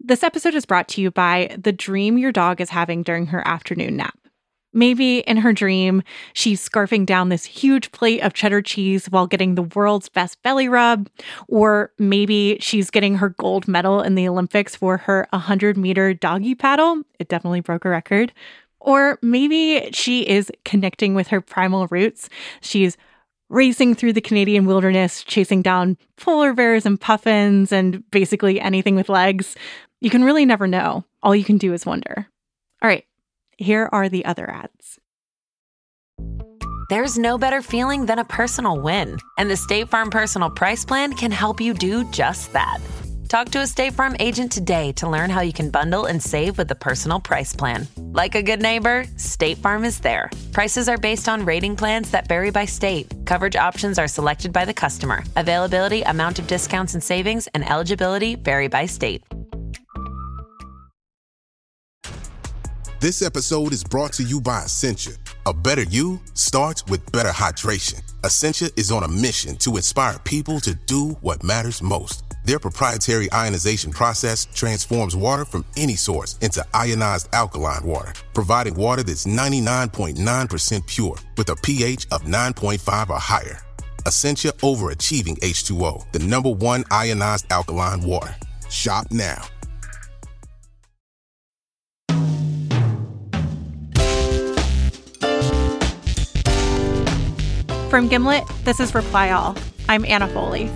This episode is brought to you by the dream your dog is having during her afternoon nap. Maybe in her dream, she's scarfing down this huge plate of cheddar cheese while getting the world's best belly rub. Or maybe she's getting her gold medal in the Olympics for her 100 meter doggy paddle. It definitely broke a record. Or maybe she is connecting with her primal roots. She's racing through the Canadian wilderness, chasing down polar bears and puffins and basically anything with legs. You can really never know. All you can do is wonder. All right, here are the other ads. There's no better feeling than a personal win, and the State Farm Personal Price Plan can help you do just that. Talk to a State Farm agent today to learn how you can bundle and save with the Personal Price Plan. Like a good neighbor, State Farm is there. Prices are based on rating plans that vary by state. Coverage options are selected by the customer. Availability, amount of discounts and savings, and eligibility vary by state. This episode is brought to you by Essentia. A better you starts with better hydration. Essentia is on a mission to inspire people to do what matters most. Their proprietary ionization process transforms water from any source into ionized alkaline water, providing water that's 99.9% pure with a pH of 9.5 or higher. Essentia overachieving H2O, the number one ionized alkaline water. Shop now. From Gimlet, this is Reply All. I'm Anna Foley.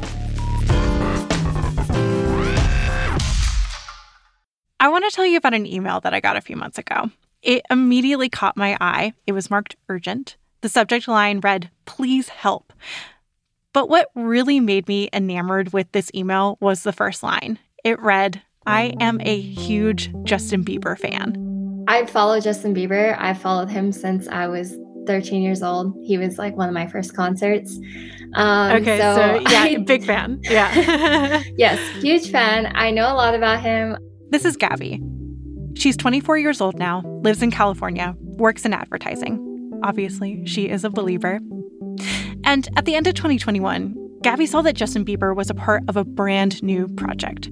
I want to tell you about an email that I got a few months ago. It immediately caught my eye. It was marked urgent. The subject line read, Please help. But what really made me enamored with this email was the first line. It read, I am a huge Justin Bieber fan. I follow Justin Bieber. I've followed him since I was 13 years old. He was like one of my first concerts. Um, okay, so, so yeah, I, big fan. Yeah. yes, huge fan. I know a lot about him. This is Gabby. She's 24 years old now, lives in California, works in advertising. Obviously, she is a believer. And at the end of 2021, Gabby saw that Justin Bieber was a part of a brand new project.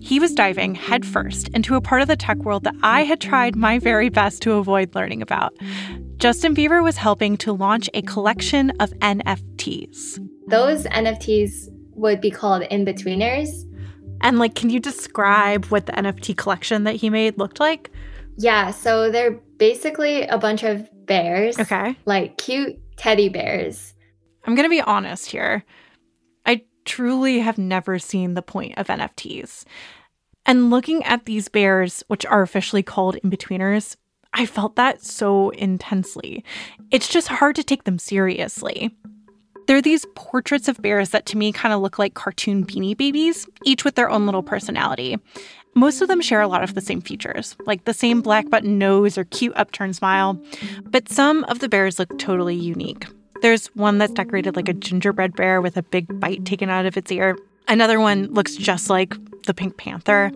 He was diving headfirst into a part of the tech world that I had tried my very best to avoid learning about Justin Bieber was helping to launch a collection of NFTs. Those NFTs would be called in-betweeners. And like can you describe what the NFT collection that he made looked like? Yeah, so they're basically a bunch of bears. Okay. Like cute teddy bears. I'm going to be honest here. I truly have never seen the point of NFTs. And looking at these bears, which are officially called in-betweeners, I felt that so intensely. It's just hard to take them seriously. They're these portraits of bears that to me kind of look like cartoon beanie babies, each with their own little personality. Most of them share a lot of the same features, like the same black button nose or cute upturned smile, but some of the bears look totally unique. There's one that's decorated like a gingerbread bear with a big bite taken out of its ear. Another one looks just like the Pink Panther.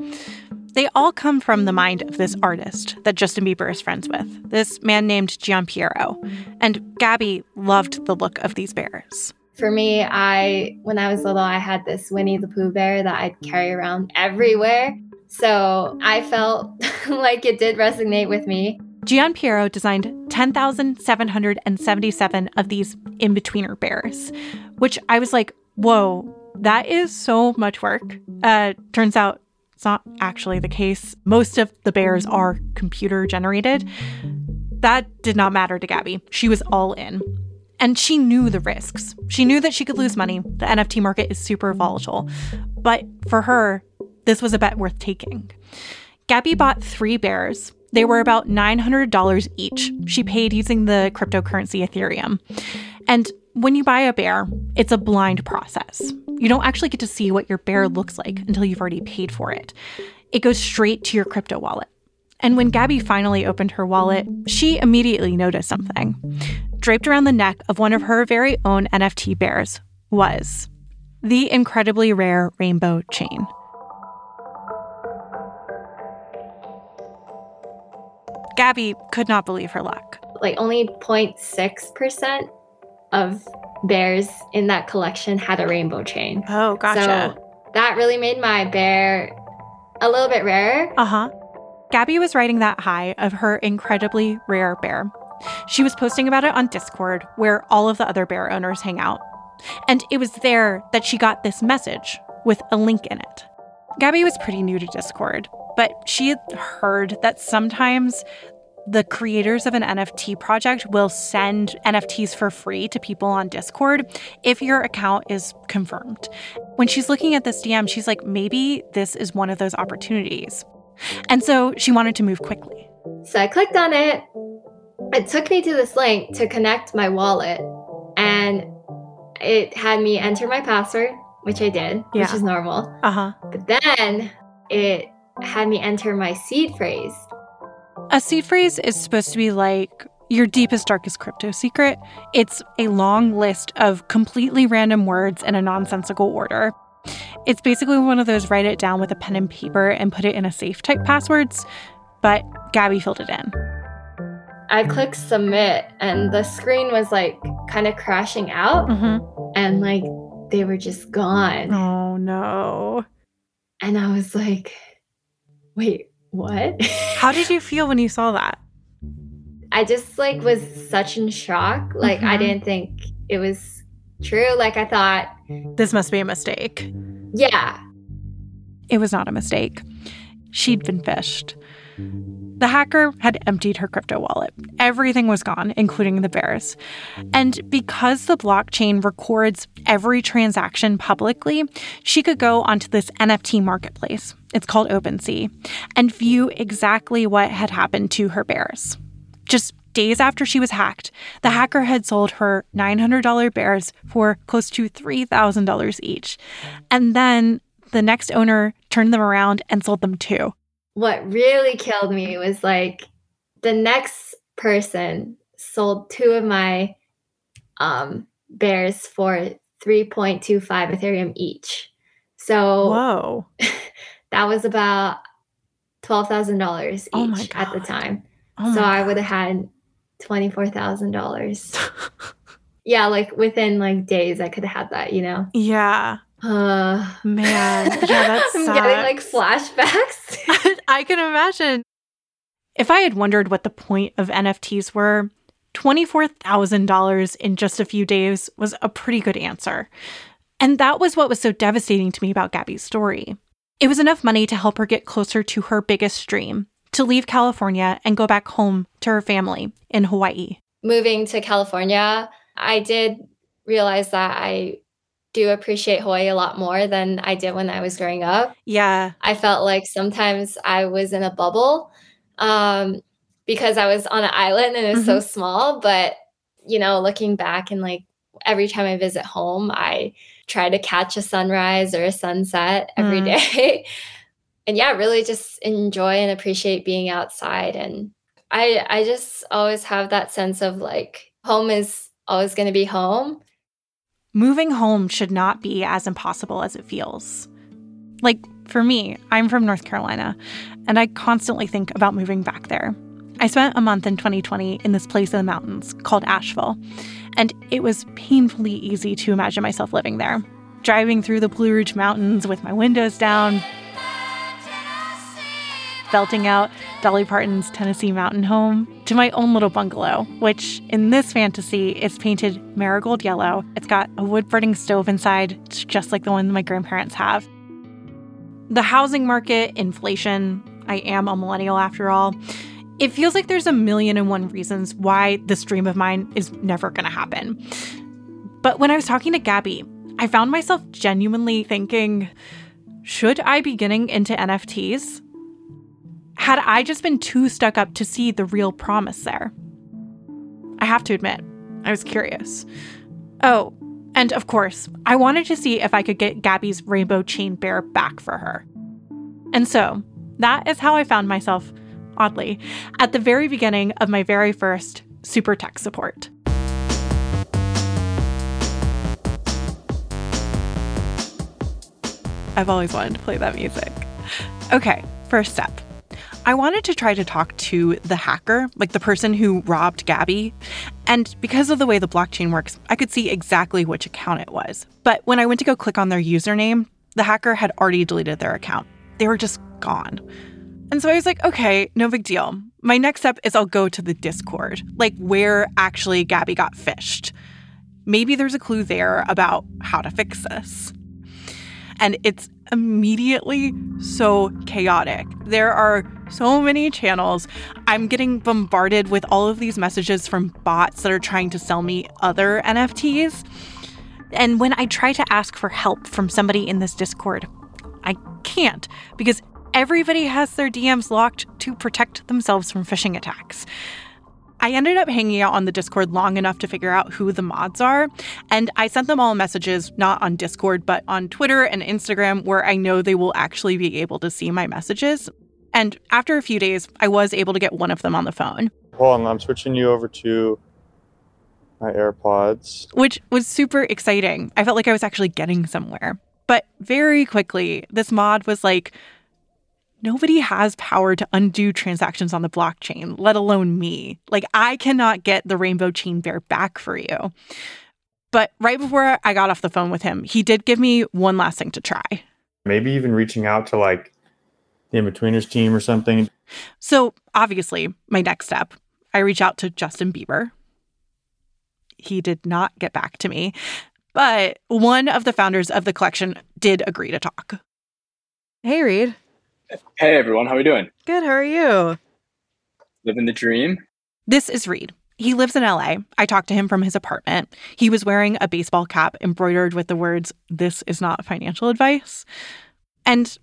They all come from the mind of this artist that Justin Bieber is friends with, this man named Giampiero. And Gabby loved the look of these bears. For me, I when I was little, I had this Winnie the Pooh bear that I'd carry around everywhere. So I felt like it did resonate with me. Giampiero designed 10,777 of these in-betweener bears, which I was like, whoa, that is so much work. Uh, turns out it's not actually the case. Most of the bears are computer generated. That did not matter to Gabby. She was all in. And she knew the risks. She knew that she could lose money. The NFT market is super volatile. But for her, this was a bet worth taking. Gabby bought three bears. They were about $900 each. She paid using the cryptocurrency Ethereum. And when you buy a bear, it's a blind process. You don't actually get to see what your bear looks like until you've already paid for it. It goes straight to your crypto wallet. And when Gabby finally opened her wallet, she immediately noticed something. Draped around the neck of one of her very own NFT bears was the incredibly rare rainbow chain. Gabby could not believe her luck. Like only 0.6% of bears in that collection had a rainbow chain. Oh, gotcha. So that really made my bear a little bit rarer. Uh huh. Gabby was riding that high of her incredibly rare bear. She was posting about it on Discord, where all of the other bear owners hang out. And it was there that she got this message with a link in it. Gabby was pretty new to Discord, but she had heard that sometimes the creators of an NFT project will send NFTs for free to people on Discord if your account is confirmed. When she's looking at this DM, she's like, maybe this is one of those opportunities. And so she wanted to move quickly. So I clicked on it. It took me to this link to connect my wallet, and it had me enter my password, which I did, which is normal. Uh huh. But then it had me enter my seed phrase. A seed phrase is supposed to be like your deepest, darkest crypto secret. It's a long list of completely random words in a nonsensical order. It's basically one of those write it down with a pen and paper and put it in a safe type passwords, but Gabby filled it in. I clicked submit, and the screen was like kind of crashing out, Mm-hmm. and like they were just gone. Oh no. And I was like, wait, what? How did you feel when you saw that? I just like was such in shock. Like I Mhm. didn't think it was true. Like I thought, This must be a mistake. yeah, It was not a mistake. She'd been phished. The hacker had emptied her crypto wallet. Everything was gone, including the bears. And because the blockchain records every transaction publicly, she could go onto this NFT marketplace. It's called OpenSea and view exactly what had happened to her bears. Just days after she was hacked, the hacker had sold her $900 bears for close to $3,000 each. And then the next owner turned them around and sold them too. What really killed me was like the next person sold two of my um bears for 3.25 ethereum each. So Whoa. that was about $12000 each Oh at the time. Oh so i would have had $24000 yeah like within like days i could have had that you know? Yeah. Uh Man. Yeah, that i'm getting like flashbacks I can imagine. If I had wondered what the point of NFTs were, $24,000 in just a few days was a pretty good answer. And that was what was so devastating to me about Gabby's story. It was enough money to help her get closer to her biggest dream to leave California and go back home to her family in Hawaii. moving to California, I did realize that I do appreciate Hawaii a lot more than I did when I was growing up. Yeah. I felt like sometimes I was in a bubble um, because I was on an island and it was so small. But, you know, looking back and like every time I visit home, I try to catch a sunrise or a sunset every Mm. day. and yeah, really just enjoy and appreciate being outside. And I I just always have that sense of like home is always going to be home. Moving home should not be as impossible as it feels. Like for me, I'm from North Carolina, and I constantly think about moving back there. I spent a month in 2020 in this place in the mountains called Asheville, and it was painfully easy to imagine myself living there. Driving through the Blue Ridge Mountains with my windows down, belting out Dolly Parton's Tennessee Mountain Home to my own little bungalow, which in this fantasy is painted marigold yellow. It's got a wood burning stove inside, it's just like the one my grandparents have. The housing market, inflation, I am a millennial after all. It feels like there's a million and one reasons why this dream of mine is never going to happen. But when I was talking to Gabby, I found myself genuinely thinking, should I be getting into NFTs? Had I just been too stuck up to see the real promise there? I have to admit, I was curious. Oh, and of course, I wanted to see if I could get Gabby's rainbow chain bear back for her. And so, that is how I found myself, oddly, at the very beginning of my very first super tech support. I've always wanted to play that music. Okay, first step. I wanted to try to talk to the hacker, like the person who robbed Gabby. And because of the way the blockchain works, I could see exactly which account it was. But when I went to go click on their username, the hacker had already deleted their account. they were just gone. And so I was like, okay, no big deal. My next step is I'll go to the Discord, like where actually Gabby got phished. Maybe there's a clue there about how to fix this. And it's immediately so chaotic. There are so many channels. I'm getting bombarded with all of these messages from bots that are trying to sell me other NFTs. And when I try to ask for help from somebody in this Discord, I can't because everybody has their DMs locked to protect themselves from phishing attacks. I ended up hanging out on the Discord long enough to figure out who the mods are, and I sent them all messages, not on Discord, but on Twitter and Instagram, where I know they will actually be able to see my messages. And after a few days, I was able to get one of them on the phone. Hold on, I'm switching you over to my AirPods. Which was super exciting. I felt like I was actually getting somewhere. But very quickly, this mod was like, nobody has power to undo transactions on the blockchain, let alone me. Like, I cannot get the rainbow chain bear back for you. But right before I got off the phone with him, he did give me one last thing to try. Maybe even reaching out to like the in-betweeners team or something. So, obviously, my next step, I reach out to Justin Bieber. He did not get back to me, but one of the founders of the collection did agree to talk. Hey, Reed. Hey everyone, how are we doing? Good, how are you? Living the dream. This is Reed. He lives in LA. I talked to him from his apartment. He was wearing a baseball cap embroidered with the words, This is not financial advice. And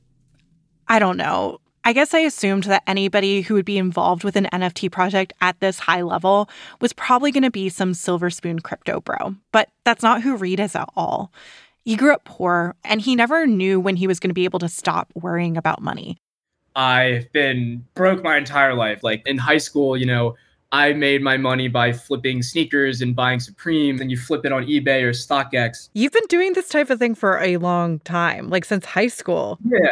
I don't know. I guess I assumed that anybody who would be involved with an NFT project at this high level was probably going to be some silver spoon crypto bro. But that's not who Reed is at all. He grew up poor and he never knew when he was going to be able to stop worrying about money. I've been broke my entire life. Like in high school, you know, I made my money by flipping sneakers and buying Supreme. Then you flip it on eBay or StockX. You've been doing this type of thing for a long time, like since high school. Yeah.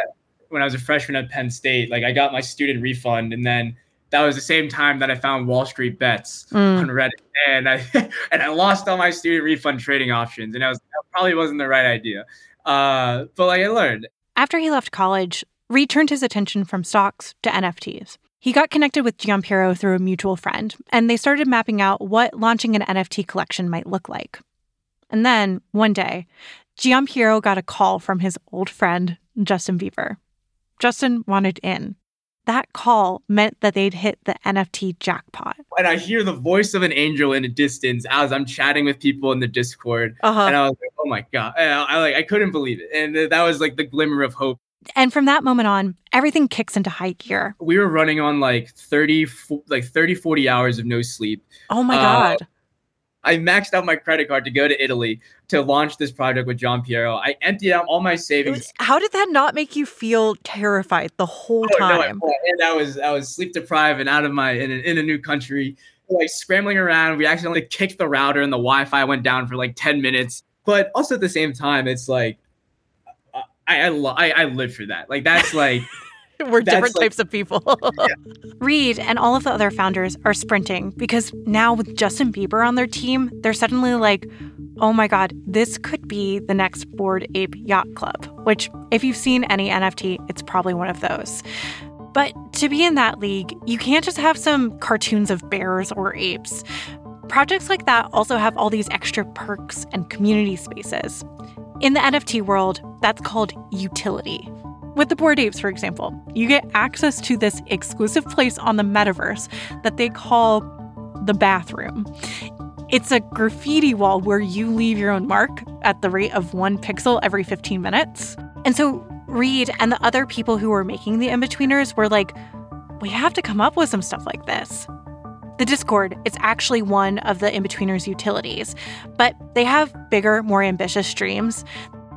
When I was a freshman at Penn State, like I got my student refund and then that was the same time that I found Wall Street Bets mm. on Reddit, and I and I lost all my student refund trading options, and I was that probably wasn't the right idea. Uh, but like I learned after he left college, Reed turned his attention from stocks to NFTs. He got connected with Giampiero through a mutual friend, and they started mapping out what launching an NFT collection might look like. And then, one day, Giampiero got a call from his old friend, Justin Bieber. Justin wanted in that call meant that they'd hit the NFT jackpot. And I hear the voice of an angel in a distance as I'm chatting with people in the Discord, uh-huh. and I was like, "Oh my god!" I, I like I couldn't believe it, and that was like the glimmer of hope. And from that moment on, everything kicks into high gear. We were running on like 30 like 30 40 hours of no sleep. Oh my god. Uh, I maxed out my credit card to go to Italy to launch this project with Giampiero. I emptied out all my savings. How did that not make you feel terrified the whole oh, time? No, and I was I was sleep deprived and out of my in a, in a new country, like scrambling around. We accidentally kicked the router and the Wi-Fi went down for like ten minutes. But also at the same time, it's like I I, I, I live for that. Like that's like. We're different like, types of people. yeah. Reed and all of the other founders are sprinting because now with Justin Bieber on their team, they're suddenly like, oh my God, this could be the next Bored Ape Yacht Club, which, if you've seen any NFT, it's probably one of those. But to be in that league, you can't just have some cartoons of bears or apes. Projects like that also have all these extra perks and community spaces. In the NFT world, that's called utility. With the Bored Apes, for example, you get access to this exclusive place on the metaverse that they call the bathroom. It's a graffiti wall where you leave your own mark at the rate of one pixel every 15 minutes. And so Reed and the other people who were making the in-betweeners were like, we have to come up with some stuff like this. The Discord is actually one of the in-betweeners utilities, but they have bigger, more ambitious dreams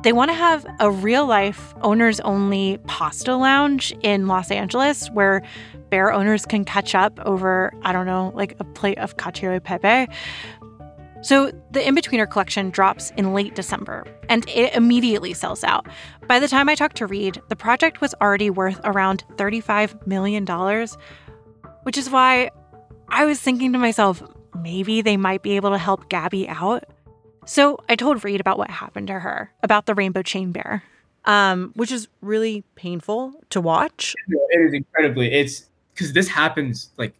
they want to have a real life owners only pasta lounge in Los Angeles where bear owners can catch up over, I don't know, like a plate of cacio e pepe. So the In-Betweener collection drops in late December and it immediately sells out. By the time I talked to Reed, the project was already worth around $35 million, which is why I was thinking to myself, maybe they might be able to help Gabby out. So I told Reed about what happened to her, about the rainbow chain bear. um, which is really painful to watch. It is incredibly. It's because this happens like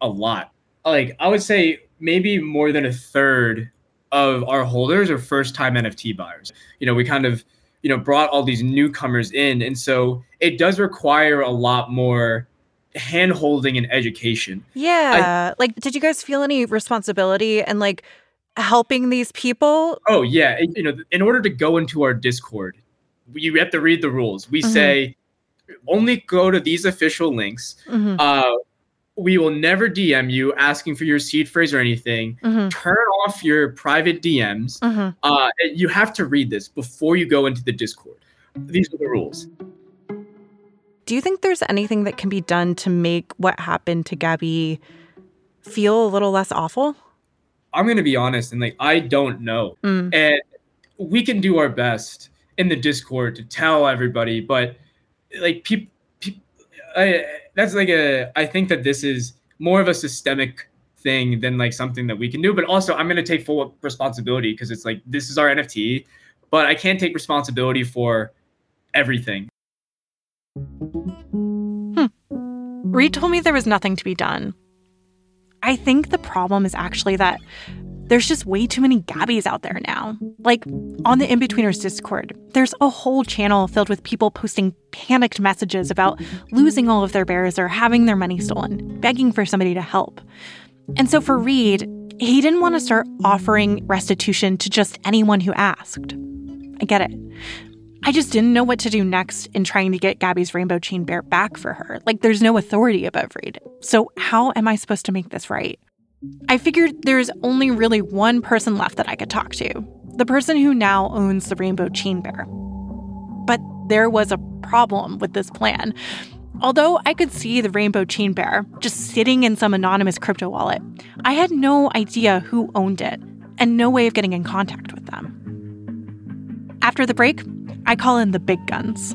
a lot. Like I would say maybe more than a third of our holders are first time NFT buyers. You know, we kind of, you know, brought all these newcomers in. And so it does require a lot more hand holding and education. Yeah. I, like, did you guys feel any responsibility and like helping these people? Oh, yeah. You know, in order to go into our Discord, you have to read the rules. We mm-hmm. say only go to these official links. Mm-hmm. Uh, we will never DM you asking for your seed phrase or anything. Mm-hmm. Turn off your private DMs. Mm-hmm. Uh, you have to read this before you go into the Discord. These are the rules. Do you think there's anything that can be done to make what happened to Gabby feel a little less awful? I'm going to be honest and like I don't know. Mm. And we can do our best in the Discord to tell everybody, but like people, pe- that's like a. I think that this is more of a systemic thing than like something that we can do. But also, I'm going to take full responsibility because it's like this is our NFT, but I can't take responsibility for everything. Hmm. Reed told me there was nothing to be done. I think the problem is actually that there's just way too many Gabbies out there now. Like on the Inbetweeners Discord, there's a whole channel filled with people posting panicked messages about losing all of their bears or having their money stolen, begging for somebody to help. And so for Reed, he didn't want to start offering restitution to just anyone who asked. I get it. I just didn't know what to do next in trying to get Gabby's rainbow chain bear back for her. Like, there's no authority above Reed. So, how am I supposed to make this right? I figured there's only really one person left that I could talk to the person who now owns the Rainbow Chain Bear. But there was a problem with this plan. Although I could see the Rainbow Chain Bear just sitting in some anonymous crypto wallet, I had no idea who owned it and no way of getting in contact with them. After the break, I call in the big guns.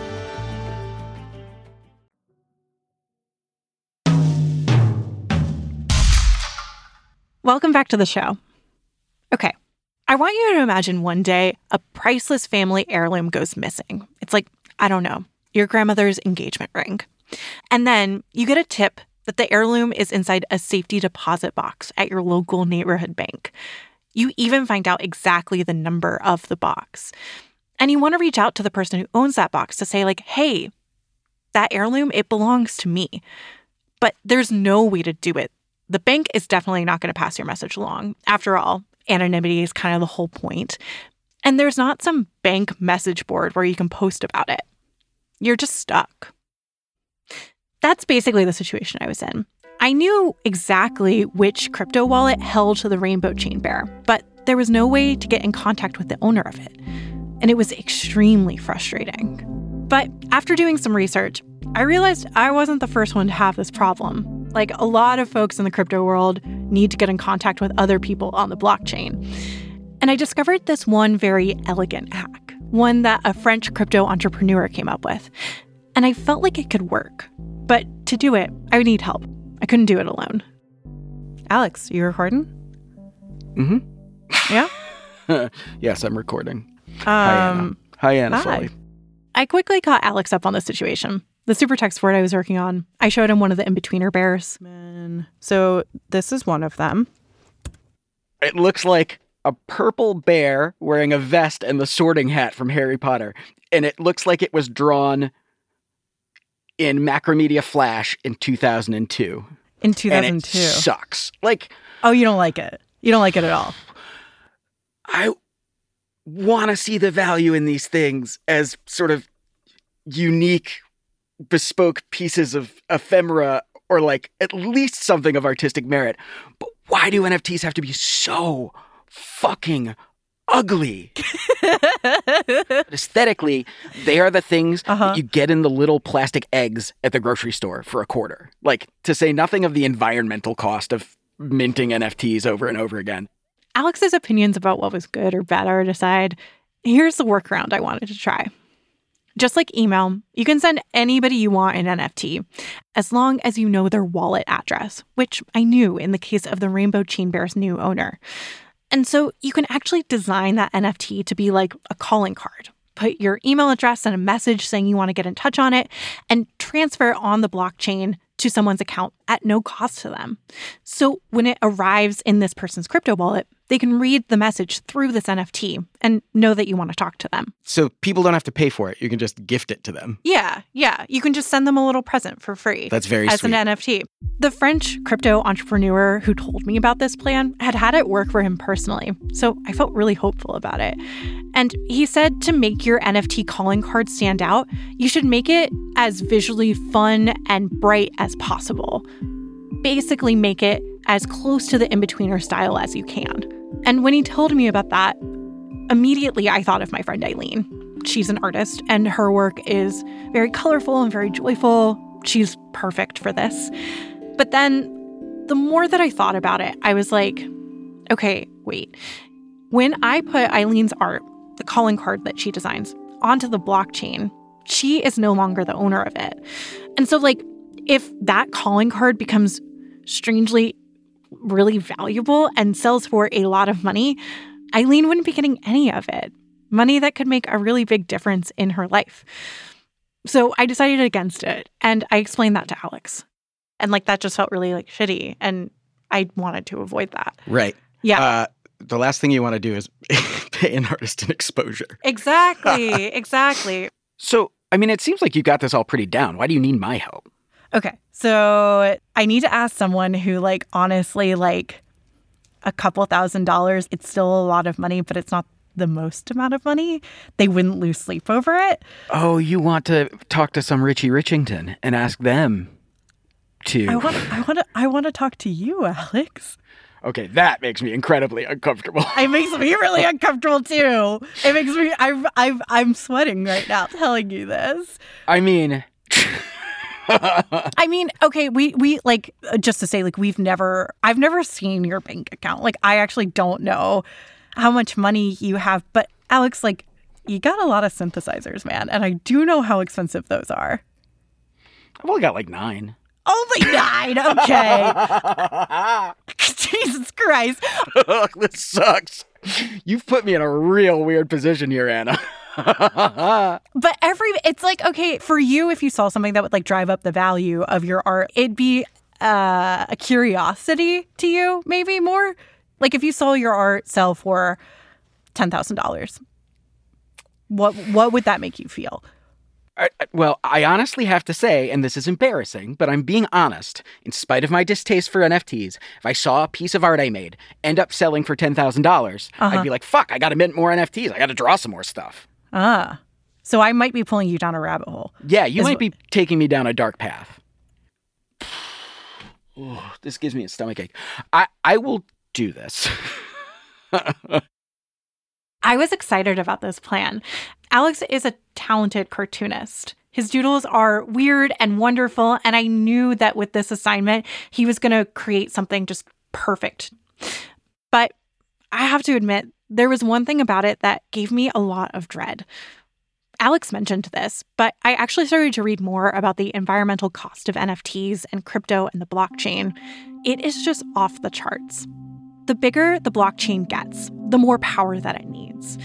Welcome back to the show. Okay, I want you to imagine one day a priceless family heirloom goes missing. It's like, I don't know, your grandmother's engagement ring. And then you get a tip that the heirloom is inside a safety deposit box at your local neighborhood bank. You even find out exactly the number of the box. And you want to reach out to the person who owns that box to say, like, hey, that heirloom, it belongs to me. But there's no way to do it the bank is definitely not going to pass your message along. After all, anonymity is kind of the whole point. And there's not some bank message board where you can post about it. you're just stuck. That's basically the situation I was in. I knew exactly which crypto wallet held to the Rainbow Chain Bear, but there was no way to get in contact with the owner of it. And it was extremely frustrating. But after doing some research, I realized I wasn't the first one to have this problem. Like a lot of folks in the crypto world need to get in contact with other people on the blockchain. And I discovered this one very elegant hack, one that a French crypto entrepreneur came up with. And I felt like it could work. But to do it, I would need help. I couldn't do it alone. Alex, you recording? Mm-hmm. Yeah? yes, I'm recording. Hi, Anna. Um, Hi, Anna hi. Foley. I quickly caught Alex up on the situation. The super tech support I was working on, I showed him one of the in betweener bears. So this is one of them. It looks like a purple bear wearing a vest and the sorting hat from Harry Potter. And it looks like it was drawn in Macromedia Flash in 2002. In And 2002. it sucks. Like, Oh, you don't like it. You don't like it at all. I want to see the value in these things as sort of unique, bespoke pieces of ephemera or like at least something of artistic merit. But why do NFTs have to be so fucking ugly? Aesthetically, they are the things that uh-huh. you get in the little plastic eggs at the grocery store for a quarter. Like, to say nothing of the environmental cost of minting NFTs over and over again. Alex's opinions about what was good or bad are aside, here's the workaround I wanted to try. Just like email, you can send anybody you want an NFT as long as you know their wallet address, which I knew in the case of the Rainbow Chain Bear's new owner. And so you can actually design that NFT to be like a calling card. Put your email address and a message saying you want to get in touch on it and transfer it on the blockchain to someone's account at no cost to them. So when it arrives in this person's crypto wallet, they can read the message through this NFT and know that you want to talk to them. So people don't have to pay for it. You can just gift it to them. Yeah, yeah. You can just send them a little present for free. That's very as sweet. an NFT. The French crypto entrepreneur who told me about this plan had had it work for him personally, so I felt really hopeful about it. And he said to make your NFT calling card stand out, you should make it as visually fun and bright as possible. Basically, make it as close to the in betweener style as you can. And when he told me about that, immediately I thought of my friend Eileen. She's an artist, and her work is very colorful and very joyful. She's perfect for this. But then the more that I thought about it, I was like, okay, wait. When I put Eileen's art, the calling card that she designs, onto the blockchain, she is no longer the owner of it. And so, like, if that calling card becomes strangely really valuable and sells for a lot of money, Eileen wouldn't be getting any of it. Money that could make a really big difference in her life. So I decided against it and I explained that to Alex. And like that just felt really like shitty and I wanted to avoid that. Right. Yeah. Uh, the last thing you want to do is pay an artist an exposure. Exactly. exactly. So, I mean, it seems like you got this all pretty down. Why do you need my help? Okay. So I need to ask someone who like honestly like a couple thousand dollars, it's still a lot of money, but it's not the most amount of money. They wouldn't lose sleep over it. Oh, you want to talk to some Richie Richington and ask them to. I want I want to I want to talk to you, Alex. Okay, that makes me incredibly uncomfortable. It makes me really uncomfortable too. It makes me I'm I'm I'm sweating right now telling you this. I mean, I mean, okay, we we like uh, just to say like we've never I've never seen your bank account. Like I actually don't know how much money you have, but Alex like you got a lot of synthesizers, man, and I do know how expensive those are. I've only got like nine. Only nine, okay. Jesus Christ. this sucks. You've put me in a real weird position here, Anna. But every it's like okay for you if you saw something that would like drive up the value of your art, it'd be uh, a curiosity to you, maybe more. Like if you saw your art sell for ten thousand dollars, what what would that make you feel? I- I- well, I honestly have to say, and this is embarrassing, but I'm being honest. In spite of my distaste for NFTs, if I saw a piece of art I made end up selling for $10,000, Uh-huh. I'd be like, fuck, I gotta mint more NFTs. I gotta draw some more stuff. Ah, So I might be pulling you down a rabbit hole. Yeah, you might be taking me down a dark path. Ooh, this gives me a stomach ache. I, I will do this. I was excited about this plan. Alex is a talented cartoonist. His doodles are weird and wonderful, and I knew that with this assignment, he was going to create something just perfect. But I have to admit, there was one thing about it that gave me a lot of dread. Alex mentioned this, but I actually started to read more about the environmental cost of NFTs and crypto and the blockchain. It is just off the charts. The bigger the blockchain gets, the more power that it needs.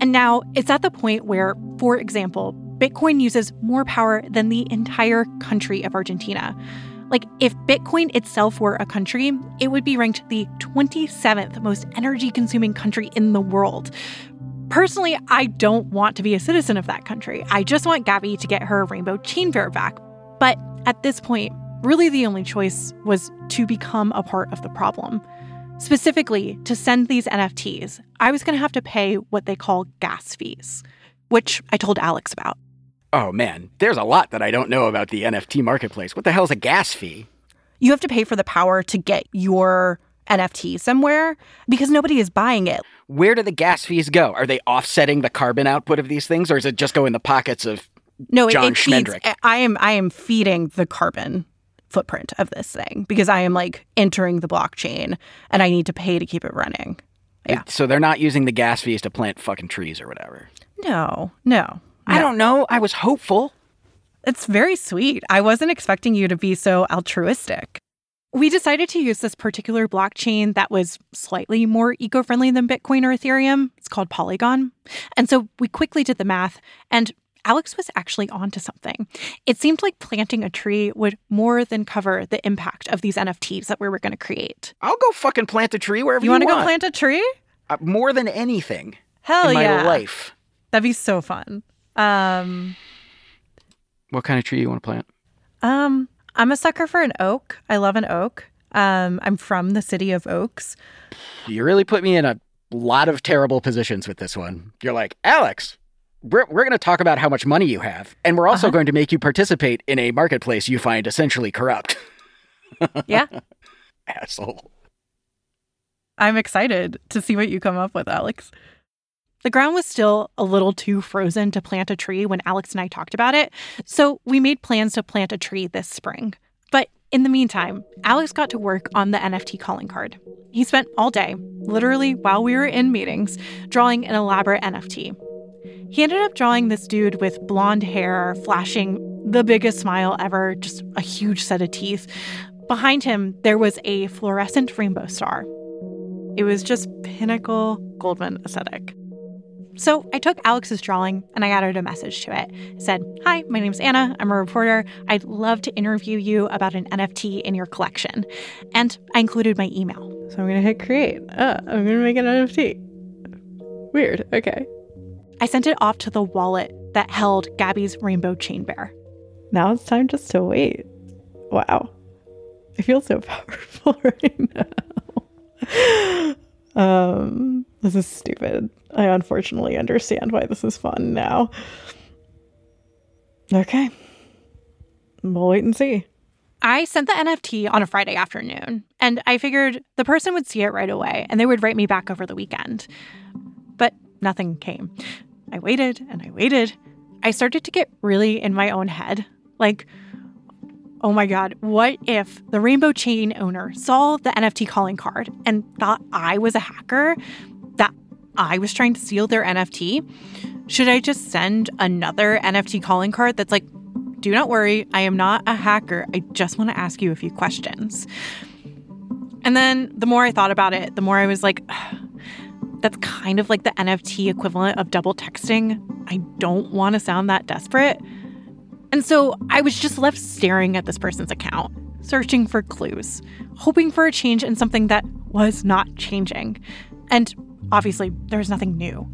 And now it's at the point where, for example, Bitcoin uses more power than the entire country of Argentina. Like, if Bitcoin itself were a country, it would be ranked the 27th most energy consuming country in the world. Personally, I don't want to be a citizen of that country. I just want Gabby to get her rainbow chain bear back. But at this point, really the only choice was to become a part of the problem. Specifically, to send these NFTs, I was going to have to pay what they call gas fees, which I told Alex about. oh man, there's a lot that I don't know about the NFT marketplace. What the hell's a gas fee? You have to pay for the power to get your NFT somewhere because nobody is buying it. Where do the gas fees go? Are they offsetting the carbon output of these things, or is it just go in the pockets of No, John it feeds, Schmendrick? I am I am feeding the carbon footprint of this thing because I am like entering the blockchain and I need to pay to keep it running. Yeah. So they're not using the gas fees to plant fucking trees or whatever. No, no. I don't know. I was hopeful. It's very sweet. I wasn't expecting you to be so altruistic. We decided to use this particular blockchain that was slightly more eco friendly than Bitcoin or Ethereum. It's called Polygon. And so we quickly did the math, and Alex was actually onto something. It seemed like planting a tree would more than cover the impact of these NFTs that we were going to create. I'll go fucking plant a tree wherever You want. you, want to go plant a tree? Uh, more than anything Hell in my yeah. life. That'd be so fun. Um, What kind of tree you want to plant? Um, I'm a sucker for an oak. I love an oak. Um, I'm from the city of oaks. You really put me in a lot of terrible positions with this one. You're like, Alex, we're, we're going to talk about how much money you have, and we're also uh-huh. going to make you participate in a marketplace you find essentially corrupt. Yeah. Asshole. I'm excited to see what you come up with, Alex. The ground was still a little too frozen to plant a tree when Alex and I talked about it, so we made plans to plant a tree this spring. But in the meantime, Alex got to work on the NFT calling card. He spent all day, literally while we were in meetings, drawing an elaborate NFT. He ended up drawing this dude with blonde hair, flashing the biggest smile ever, just a huge set of teeth. Behind him, there was a fluorescent rainbow star. It was just pinnacle Goldman aesthetic. So I took Alex's drawing and I added a message to it. It said, Hi, my name's Anna. I'm a reporter. I'd love to interview you about an NFT in your collection. And I included my email. So I'm going to hit create. Uh, I'm going to make an NFT. Weird. Okay. I sent it off to the wallet that held Gabby's rainbow chain bear. Now it's time just to wait. Wow. I feel so powerful right now. um, this is stupid. I unfortunately understand why this is fun now. Okay. We'll wait and see. I sent the NFT on a Friday afternoon, and I figured the person would see it right away and they would write me back over the weekend. But nothing came. I waited and I waited. I started to get really in my own head. Like, oh my God, what if the Rainbow Chain owner saw the NFT calling card and thought I was a hacker, that I was trying to steal their NFT? Should I just send another NFT calling card that's like, do not worry, I am not a hacker. I just want to ask you a few questions. And then the more I thought about it, the more I was like, that's kind of like the NFT equivalent of double texting. I don't want to sound that desperate. And so I was just left staring at this person's account, searching for clues, hoping for a change in something that was not changing. And obviously, there was nothing new.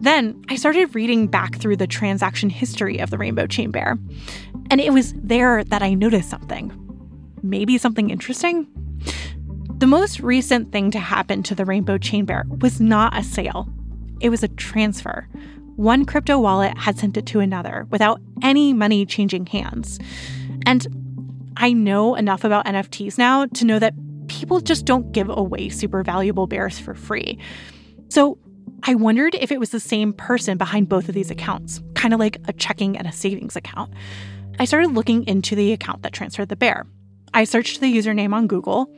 Then I started reading back through the transaction history of the Rainbow Chain Bear, and it was there that I noticed something. Maybe something interesting? The most recent thing to happen to the Rainbow Chain Bear was not a sale, it was a transfer. one crypto wallet had sent it to another without any money changing hands. And I know enough about NFTs now to know that people just don't give away super valuable bears for free. So I wondered if it was the same person behind both of these accounts, kind of like a checking and a savings account. I started looking into the account that transferred the bear. I searched the username on Google,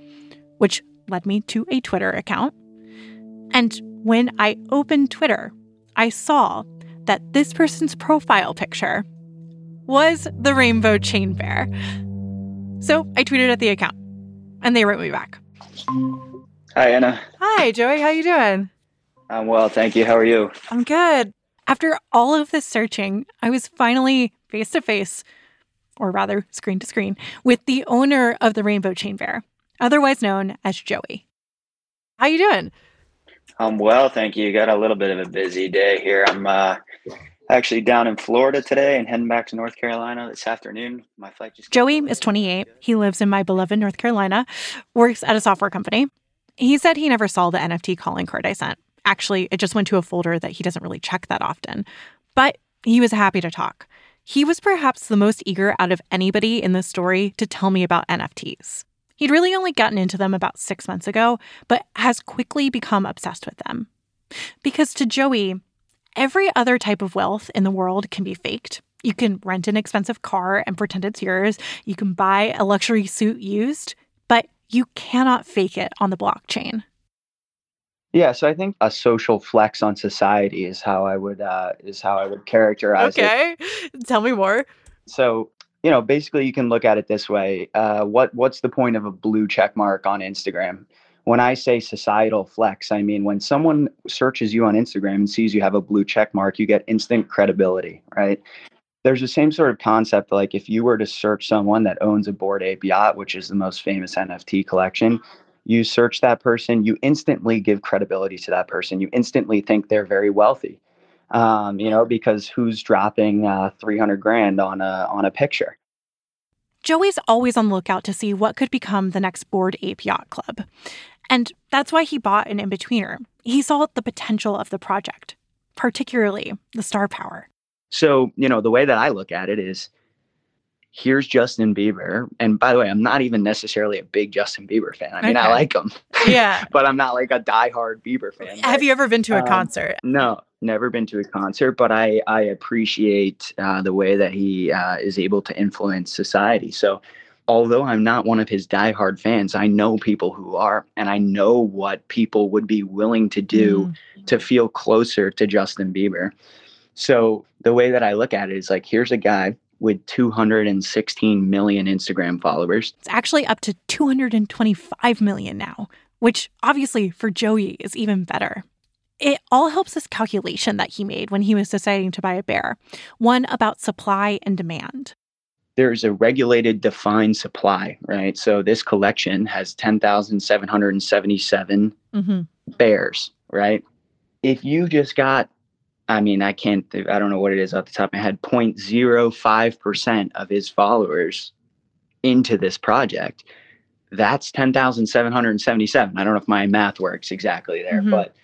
which led me to a Twitter account. And when I opened Twitter, I saw that this person's profile picture was the rainbow chain bear. So I tweeted at the account and they wrote me back. Hi, Anna. Hi, Joey. How you doing? I'm well, thank you. How are you? I'm good. After all of this searching, I was finally face to face, or rather screen to screen, with the owner of the Rainbow Chain Bear, otherwise known as Joey. How you doing? I'm well, thank you. Got a little bit of a busy day here. I'm uh, actually down in Florida today and heading back to North Carolina this afternoon. My flight just Joey is 28. He lives in my beloved North Carolina, works at a software company. He said he never saw the NFT calling card I sent. Actually, it just went to a folder that he doesn't really check that often. But he was happy to talk. He was perhaps the most eager out of anybody in this story to tell me about NFTs. He'd really only gotten into them about six months ago, but has quickly become obsessed with them. Because to Joey, every other type of wealth in the world can be faked. You can rent an expensive car and pretend it's yours. You can buy a luxury suit used, but you cannot fake it on the blockchain. Yeah, so I think a social flex on society is how I would uh, is how I would characterize it. Okay. Tell me more. So you know, basically, you can look at it this way: uh, what what's the point of a blue check mark on Instagram? When I say societal flex, I mean when someone searches you on Instagram and sees you have a blue check mark, you get instant credibility, right? There's the same sort of concept. Like if you were to search someone that owns a Bored Ape yacht, which is the most famous NFT collection, you search that person, you instantly give credibility to that person. You instantly think they're very wealthy, um, you know, because who's dropping uh, 300 grand on a, on a picture? Joey's always on the lookout to see what could become the next Bored Ape Yacht Club. And that's why he bought an In-Betweener. He saw the potential of the project, particularly the star power. So, you know, the way that I look at it is here's Justin Bieber. And by the way, I'm not even necessarily a big Justin Bieber fan. I mean, Okay. I like him. Yeah. but I'm not like a diehard Bieber fan. Have you ever been to a Um, concert? No, never been to a concert, but I I appreciate uh, the way that he uh, is able to influence society. So, although I'm not one of his diehard fans, I know people who are, and I know what people would be willing to do to feel closer to Justin Bieber. So the way that I look at it is like, here's a guy with 216 million Instagram followers. It's actually up to 225 million now, which obviously for Joey is even better. It all helps this calculation that he made when he was deciding to buy a bear, one about supply and demand. there's a regulated defined supply, right? So this collection has 10,777 Mm-hmm. bears, right? If you just got, I mean, I can't, I don't know what it is off the top of my head, 0.05% of his followers into this project, that's 10,777. I don't know if my math works exactly there, Mhm. but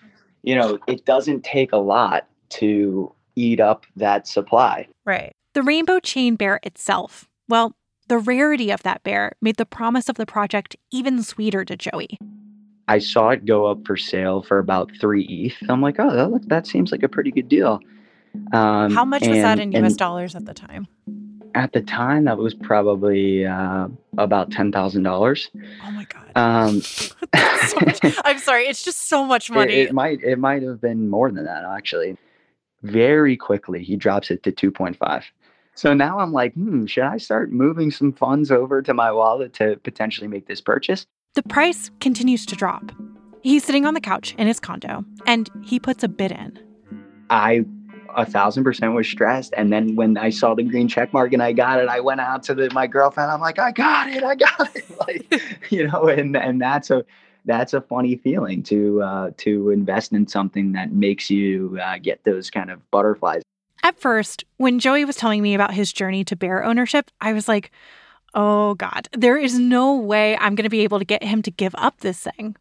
you know, it doesn't take a lot to eat up that supply. Right. The rainbow chain bear itself, well, the rarity of that bear made the promise of the project even sweeter to Joey. I saw it go up for sale for about three ETH. I'm like, oh, that, look, that seems like a pretty good deal. Um, How much was that in US and dollars at the time? At the time, that was probably uh, about ten thousand dollars. Oh my god! Um, I'm sorry, it's just so much it, money. it might it might have been more than that actually. Very quickly, he drops it to two point five. So now I'm like, hmm, should I start moving some funds over to my wallet to potentially make this purchase? The price continues to drop. He's sitting on the couch in his condo and he puts a bid in. I a thousand percent was stressed. And then when I saw the green check mark and I got it, I went out to the, my girlfriend. I'm like, I got it, I got it. Like, you know, and and that's a that's a funny feeling to uh, to invest in something that makes you uh, get those kind of butterflies. At first, when Joey was telling me about his journey to bear ownership, I was like, oh God, there is no way I'm going to be able to get him to give up this thing.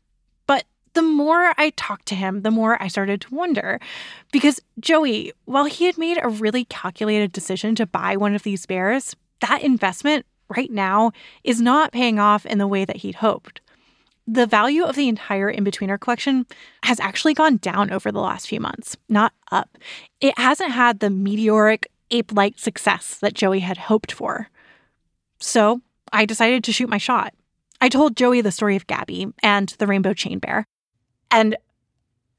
The more I talked to him, the more I started to wonder. Because Joey, while he had made a really calculated decision to buy one of these bears, that investment right now is not paying off in the way that he'd hoped. The value of the entire In-Betweener collection has actually gone down over the last few months, not up. It hasn't had the meteoric, ape like success that Joey had hoped for. So I decided to shoot my shot. I told Joey the story of Gabby and the rainbow chain bear. And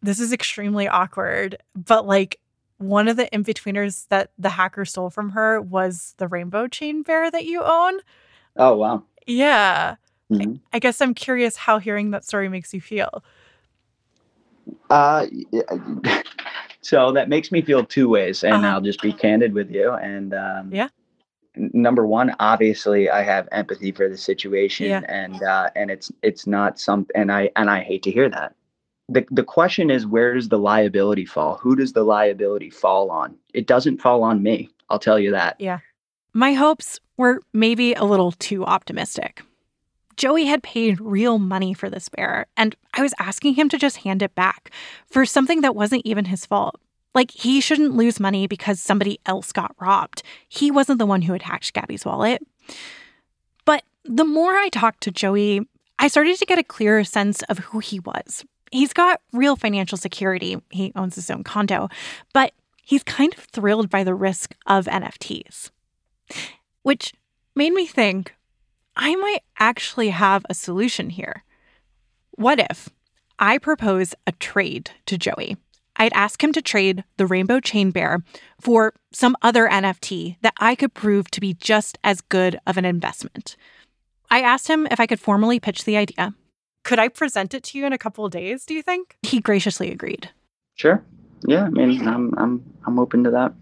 this is extremely awkward, but like one of the in-betweeners that the hacker stole from her was the rainbow chain bear that you own. Oh wow. Yeah. Mhm. I guess I'm curious how hearing that story makes you feel. Uh, so that makes me feel two ways, and Uh-huh. I'll just be candid with you. And um, Yeah. number one, obviously, I have empathy for the situation, Yeah. and uh, and it's it's not some, and I and I hate to hear that. The The question is, where does the liability fall? Who does the liability fall on? It doesn't fall on me. I'll tell you that. Yeah. My hopes were maybe a little too optimistic. Joey had paid real money for this bear, and I was asking him to just hand it back for something that wasn't even his fault. Like, he shouldn't lose money because somebody else got robbed. He wasn't the one who had hacked Gabby's wallet. But the more I talked to Joey, I started to get a clearer sense of who he was. He's got real financial security, he owns his own condo, but he's kind of thrilled by the risk of NFTs which made me think I might actually have a solution here. What if I propose a trade to Joey? I'd ask him to trade the Rainbow Chain Bear for some other NFT that I could prove to be just as good of an investment. I asked him if I could formally pitch the idea. Could I present it to you in a couple of days, do you think? He graciously agreed. Sure. Yeah. I mean, I'm I'm I'm open to that.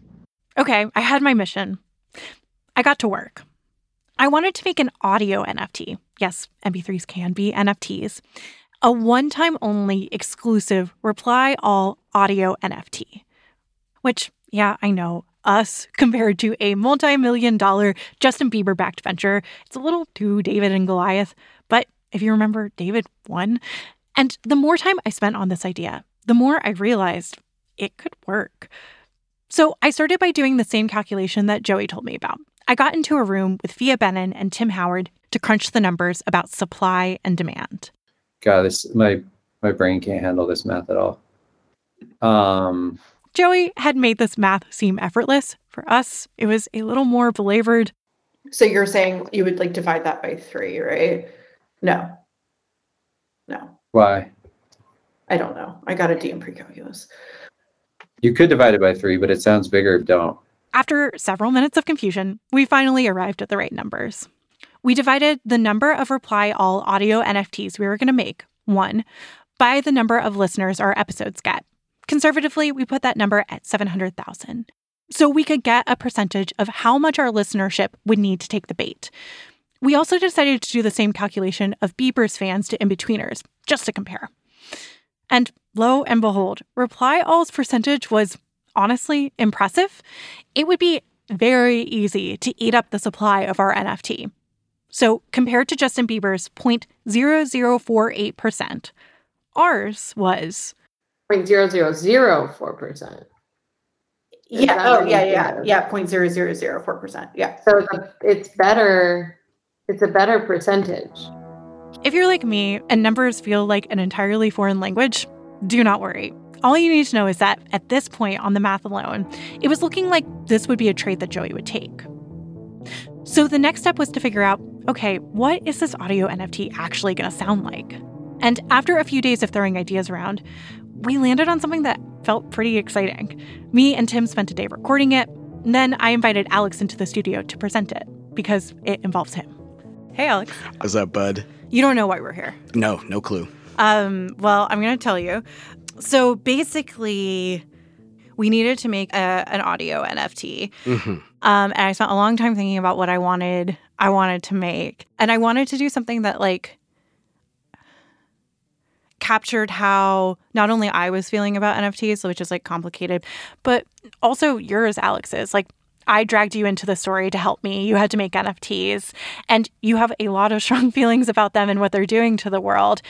Okay, I had my mission. I got to work. I wanted to make an audio NFT. Yes, MP3s can be NFTs. A one time only exclusive reply all audio NFT. Which, yeah, I know, us compared to a multi million dollar Justin Bieber backed venture, it's a little too David and Goliath. But if you remember, David won. And the more time I spent on this idea, the more I realized it could work. So I started by doing the same calculation that Joey told me about. I got into a room with Phia Bennin and Tim Howard to crunch the numbers about supply and demand. God, this my my brain can't handle this math at all. Um, Joey had made this math seem effortless. For us, it was a little more belabored. So you're saying you would like divide that by three, right? No. No, why? I don't know. I got a D in pre-calculus. You could divide it by three, but it sounds bigger if don't. After several minutes of confusion, we finally arrived at the right numbers. We divided the number of reply all audio NFTs we were going to make, one, by the number of listeners our episodes get. Conservatively, we put that number at 700,000. So we could get a percentage of how much our listenership would need to take the bait. We also decided to do the same calculation of Bieber's fans to in-betweeners, just to compare. And lo and behold, Reply All's percentage was honestly impressive. It would be very easy to eat up the supply of our NFT. So, compared to Justin Bieber's 0.0048%, ours was Point zero zero zero four percent. Is Yeah. Oh, yeah, yeah, yeah. Point zero zero zero four percent. Yeah. So it's better. It's a better percentage. If you're like me and numbers feel like an entirely foreign language, do not worry. All you need to know is that at this point on the math alone, it was looking like this would be a trade that Joey would take. So the next step was to figure out okay, what is this audio NFT actually going to sound like? And after a few days of throwing ideas around, we landed on something that felt pretty exciting. Me and Tim spent a day recording it, and then I invited Alex into the studio to present it because it involves him. Hey, Alex. What's up, bud? You don't know why we're here. No, no clue. Um, well, I'm going to tell you. So basically, we needed to make a, an audio NFT. Mm-hmm. Um, and I spent a long time thinking about what I wanted I wanted to make. And I wanted to do something that like captured how not only I was feeling about NFTs, which is like complicated, but also yours, Alex's. Like I dragged you into the story to help me. You had to make NFTs and you have a lot of strong feelings about them and what they're doing to the world.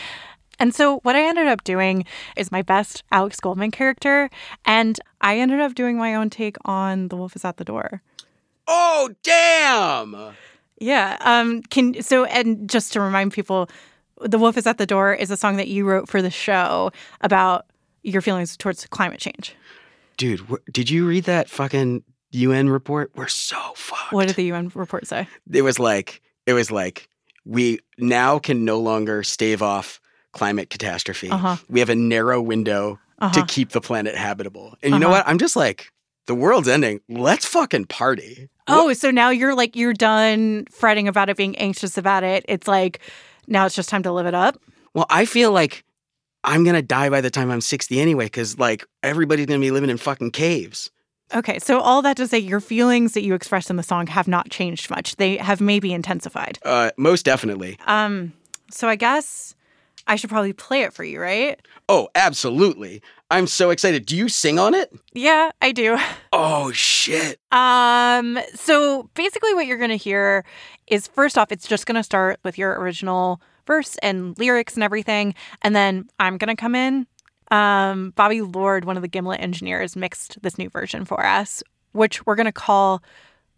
And so what I ended up doing is my best Alex Goldman character, and I ended up doing my own take on The Wolf is at the Door. Oh, damn! Yeah. Um can so and just to remind people, The Wolf is at the Door is a song that you wrote for the show about your feelings towards climate change. Dude, wh- did you read that fucking UN report? We're so fucked. What did the UN report say? It was like, it was like, we now can no longer stave off climate catastrophe. Uh-huh. We have a narrow window Uh-huh. to keep the planet habitable. And you know Uh-huh. what? I'm just like, the world's ending. Let's fucking party. Oh, so now you're like you're done fretting about it, being anxious about it. It's like now it's just time to live it up. Well, I feel like I'm gonna die by the time I'm 60 anyway, because like everybody's gonna be living in fucking caves. Okay, so all that to say, your feelings that you expressed in the song have not changed much. They have maybe intensified. Uh, most definitely. Um, so I guess I should probably play it for you, right? Oh, absolutely. I'm so excited. Do you sing on it? Yeah, I do. Oh shit. Um, so basically what you're going to hear is first off it's just going to start with your original verse and lyrics and everything, and then I'm going to come in. Um, Bobby Lord, one of the Gimlet engineers, mixed this new version for us, which we're going to call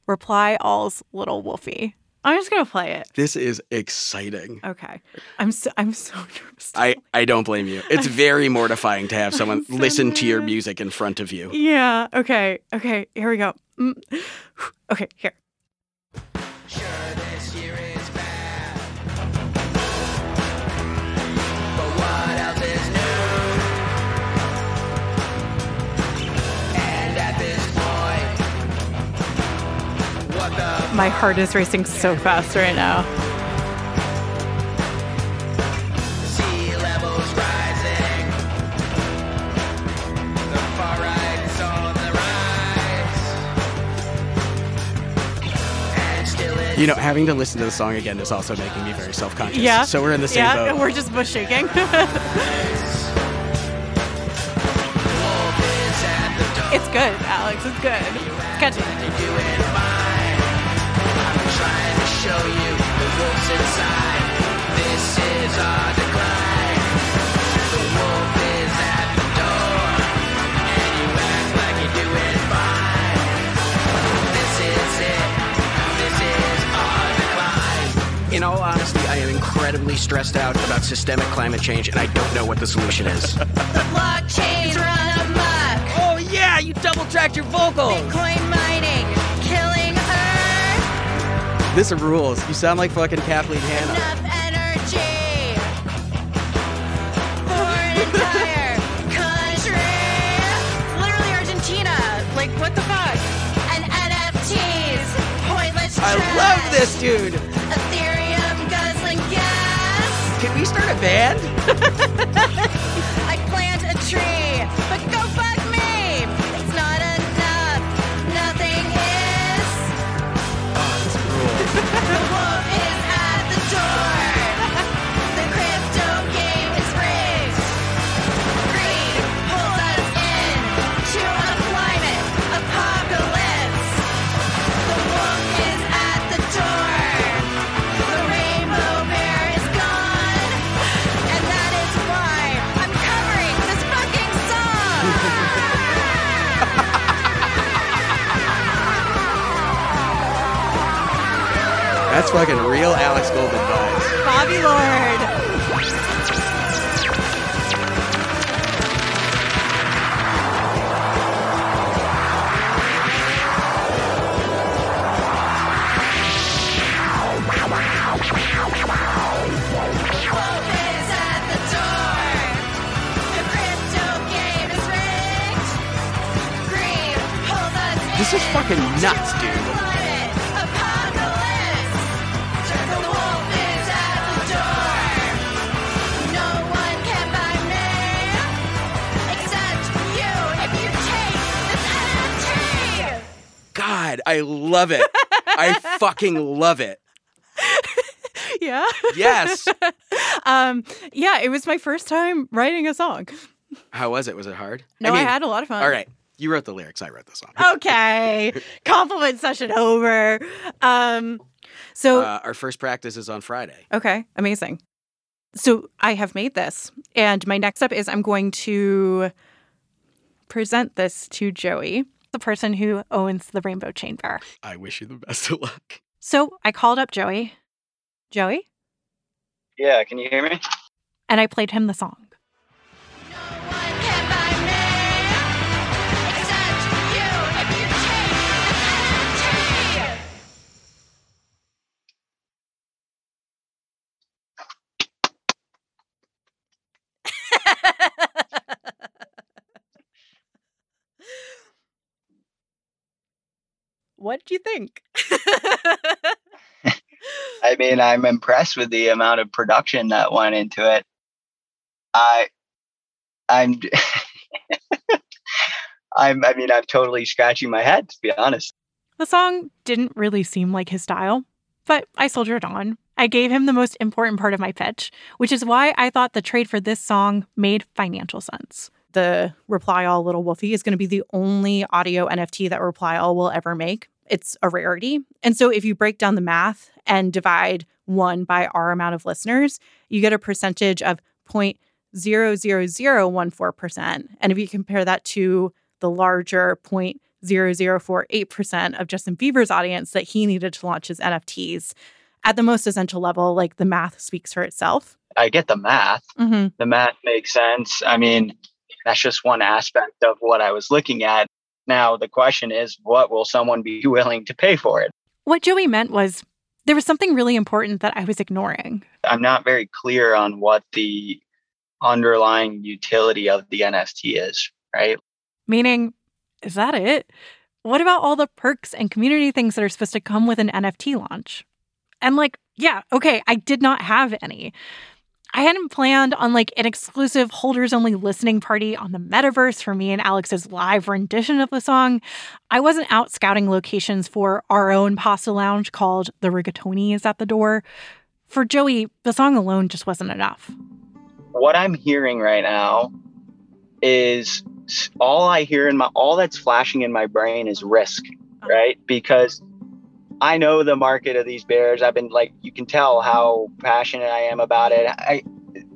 Reply All's Little Wolfie. I'm just going to play it. This is exciting. Okay. I'm so I'm so nervous. I, I don't blame you. It's very mortifying to have someone so listen to your music in front of you. Yeah. Okay. Okay. Here we go. Mm. Okay. Here. My heart is racing so fast right now. You know, having to listen to the song again is also making me very self conscious. Yeah. So we're in the same yeah, boat. and we're just bush shaking. it's good, Alex. It's good. It's catchy. In all honesty, I am incredibly stressed out about systemic climate change, and I don't know what the solution is. Blockchain run amok. Oh yeah, you double tracked your vocals. Bitcoin This rules. You sound like fucking Kathleen Hanna. Enough energy for an entire country. Literally Argentina. Like what the fuck? And NFTs, pointless I trash. love this dude. Ethereum guzzling gas. Can we start a band? That's fucking real Alex Goldman vibes. Bobby Lord. This is fucking nuts, dude. I love it. I fucking love it. Yeah. Yes. um. Yeah. It was my first time writing a song. How was it? Was it hard? No, I had a lot of fun. All right. You wrote the lyrics. I wrote the song. Okay. Compliment session over. Um. So Uh, our first practice is on Friday. okay. Amazing. So I have made this. And my next step is I'm going to present this to Joey, the person who owns the Rainbow Chain Bear. I wish you the best of luck. So I called up Joey. Joey? Yeah, can you hear me? And I played him the song. What do you think? I mean, I'm impressed with the amount of production that went into it. I, I'm, I'm. I mean, I'm totally scratching my head to be honest. The song didn't really seem like his style, but I soldiered on. I gave him the most important part of my pitch, which is why I thought the trade for this song made financial sense. The Reply All Little Wolfie is going to be the only audio NFT that Reply All will ever make. It's a rarity. And so if you break down the math and divide one by our amount of listeners, you get a percentage of 0.00014%. And if you compare that to the larger 0.0048% of Justin Bieber's audience that he needed to launch his NFTs, at the most essential level, like the math speaks for itself. I get the math. Mm-hmm. The math makes sense. I mean, that's just one aspect of what I was looking at. Now the question is, what will someone be willing to pay for it? What Joey meant was there was something really important that I was ignoring. I'm not very clear on what the underlying utility of the NFT is, right? Meaning, is that it? What about all the perks and community things that are supposed to come with an NFT launch? And like, yeah, okay, I did not have any. I hadn't planned on like an exclusive holders only listening party on the metaverse for me and Alex's live rendition of the song. I wasn't out scouting locations for our own pasta lounge called the Rigatoni is at the door. For Joey, the song alone just wasn't enough. What I'm hearing right now is all I hear in my all that's flashing in my brain is risk, uh-huh. right? Because I know the market of these bears. I've been like you can tell how passionate I am about it. I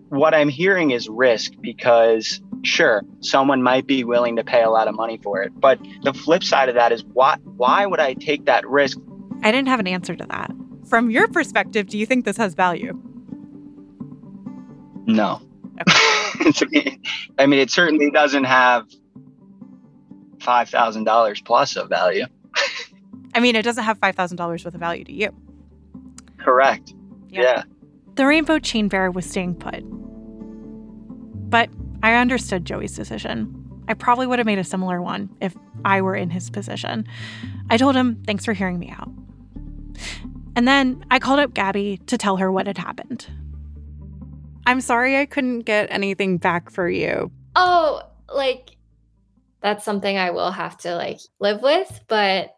what I'm hearing is risk because sure, someone might be willing to pay a lot of money for it. But the flip side of that is why why would I take that risk? I didn't have an answer to that. From your perspective, do you think this has value? No. Me- I mean, it certainly doesn't have five thousand dollars plus of value. I mean, it doesn't have $5,000 worth of value to you. Correct. Yeah. The rainbow chain bear was staying put. But I understood Joey's decision. I probably would have made a similar one if I were in his position. I told him, thanks for hearing me out. And then I called up Gabby to tell her what had happened. I'm sorry I couldn't get anything back for you. Oh, like that's something I will have to like live with, but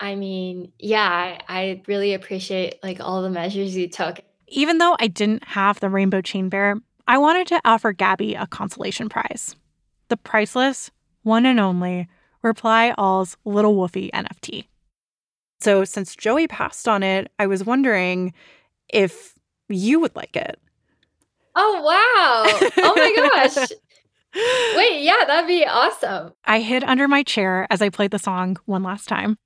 I mean, yeah, I, I really appreciate like all the measures you took. Even though I didn't have the rainbow chain bear, I wanted to offer Gabby a consolation prize the priceless, one and only Reply All's Little Wolfie NFT. So, since Joey passed on it, I was wondering if you would like it. Oh wow. Oh my gosh. Wait, yeah, that'd be awesome. I hid under my chair as I played the song one last time.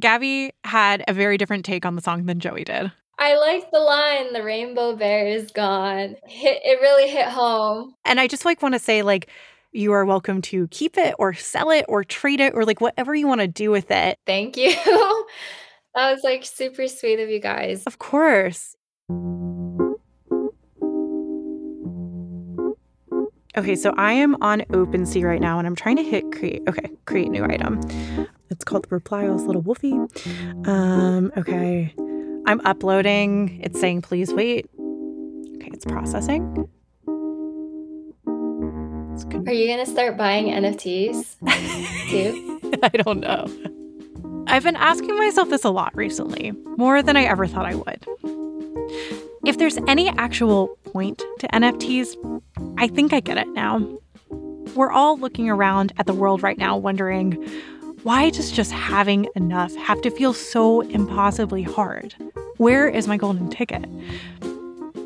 Gabby had a very different take on the song than Joey did. I like the line the rainbow bear is gone. Hit it really hit home. And I just like want to say like you are welcome to keep it or sell it or trade it or like whatever you want to do with it. Thank you. that was like super sweet of you guys. Of course. Okay, so I am on OpenSea right now and I'm trying to hit create. Okay, create new item. It's called the Reply All's Little Wolfie. Um, okay. I'm uploading. It's saying please wait. Okay, it's processing. Are you gonna start buying NFTs too? I don't know. I've been asking myself this a lot recently, more than I ever thought I would. If there's any actual point to NFTs, I think I get it now. We're all looking around at the world right now wondering why does just having enough have to feel so impossibly hard? Where is my golden ticket?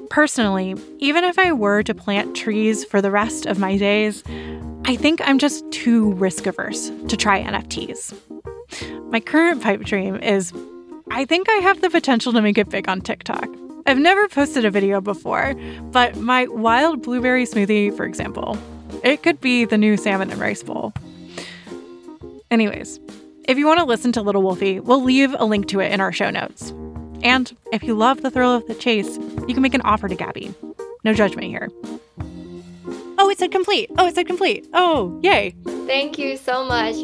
Personally, even if I were to plant trees for the rest of my days, I think I'm just too risk averse to try NFTs. My current pipe dream is I think I have the potential to make it big on TikTok. I've never posted a video before, but my wild blueberry smoothie, for example, it could be the new salmon and rice bowl. Anyways, if you want to listen to Little Wolfie, we'll leave a link to it in our show notes. And if you love the thrill of the chase, you can make an offer to Gabby. No judgment here. Oh, it said complete. Oh, it said complete. Oh, yay. Thank you so much.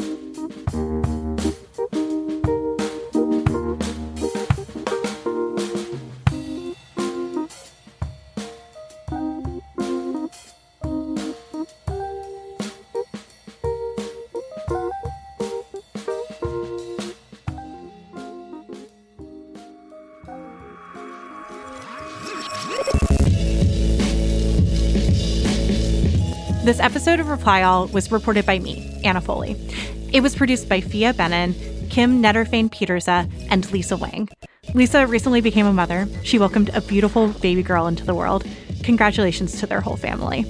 This episode of Reply All was reported by me, Anna Foley. It was produced by Phia Bennin, Kim Nederveen Pieterse, and Lisa Wang. Lisa recently became a mother. She welcomed a beautiful baby girl into the world. Congratulations to their whole family.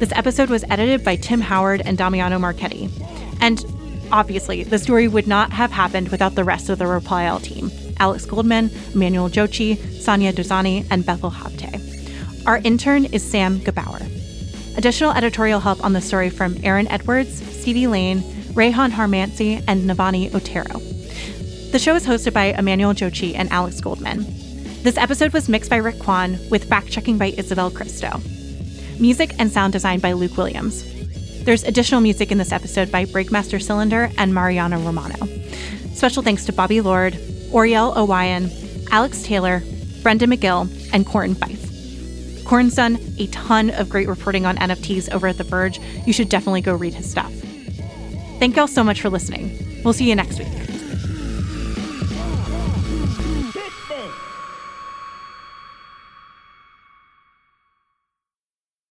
This episode was edited by Tim Howard and Damiano Marchetti. And obviously, the story would not have happened without the rest of the Reply All team Alex Goldman, Emmanuel Dzotsi, Sonia Dozani, and Bethel Habte. Our intern is Sam Gabauer. Additional editorial help on the story from Aaron Edwards, Stevie Lane, Rayhan Harmanci, and Navani Otero. The show is hosted by Emmanuel Dzotsi and Alex Goldman. This episode was mixed by Rick Kwan with fact checking by Isabel Cristo. Music and sound design by Luke Williams. There's additional music in this episode by Breakmaster Cylinder and Mariana Romano. Special thanks to Bobby Lord, Oriel Owayan, Alex Taylor, Brendan McGill, and Corin Faife. Corin's done a ton of great reporting on NFTs over at The Verge. You should definitely go read his stuff. Thank y'all so much for listening. We'll see you next week.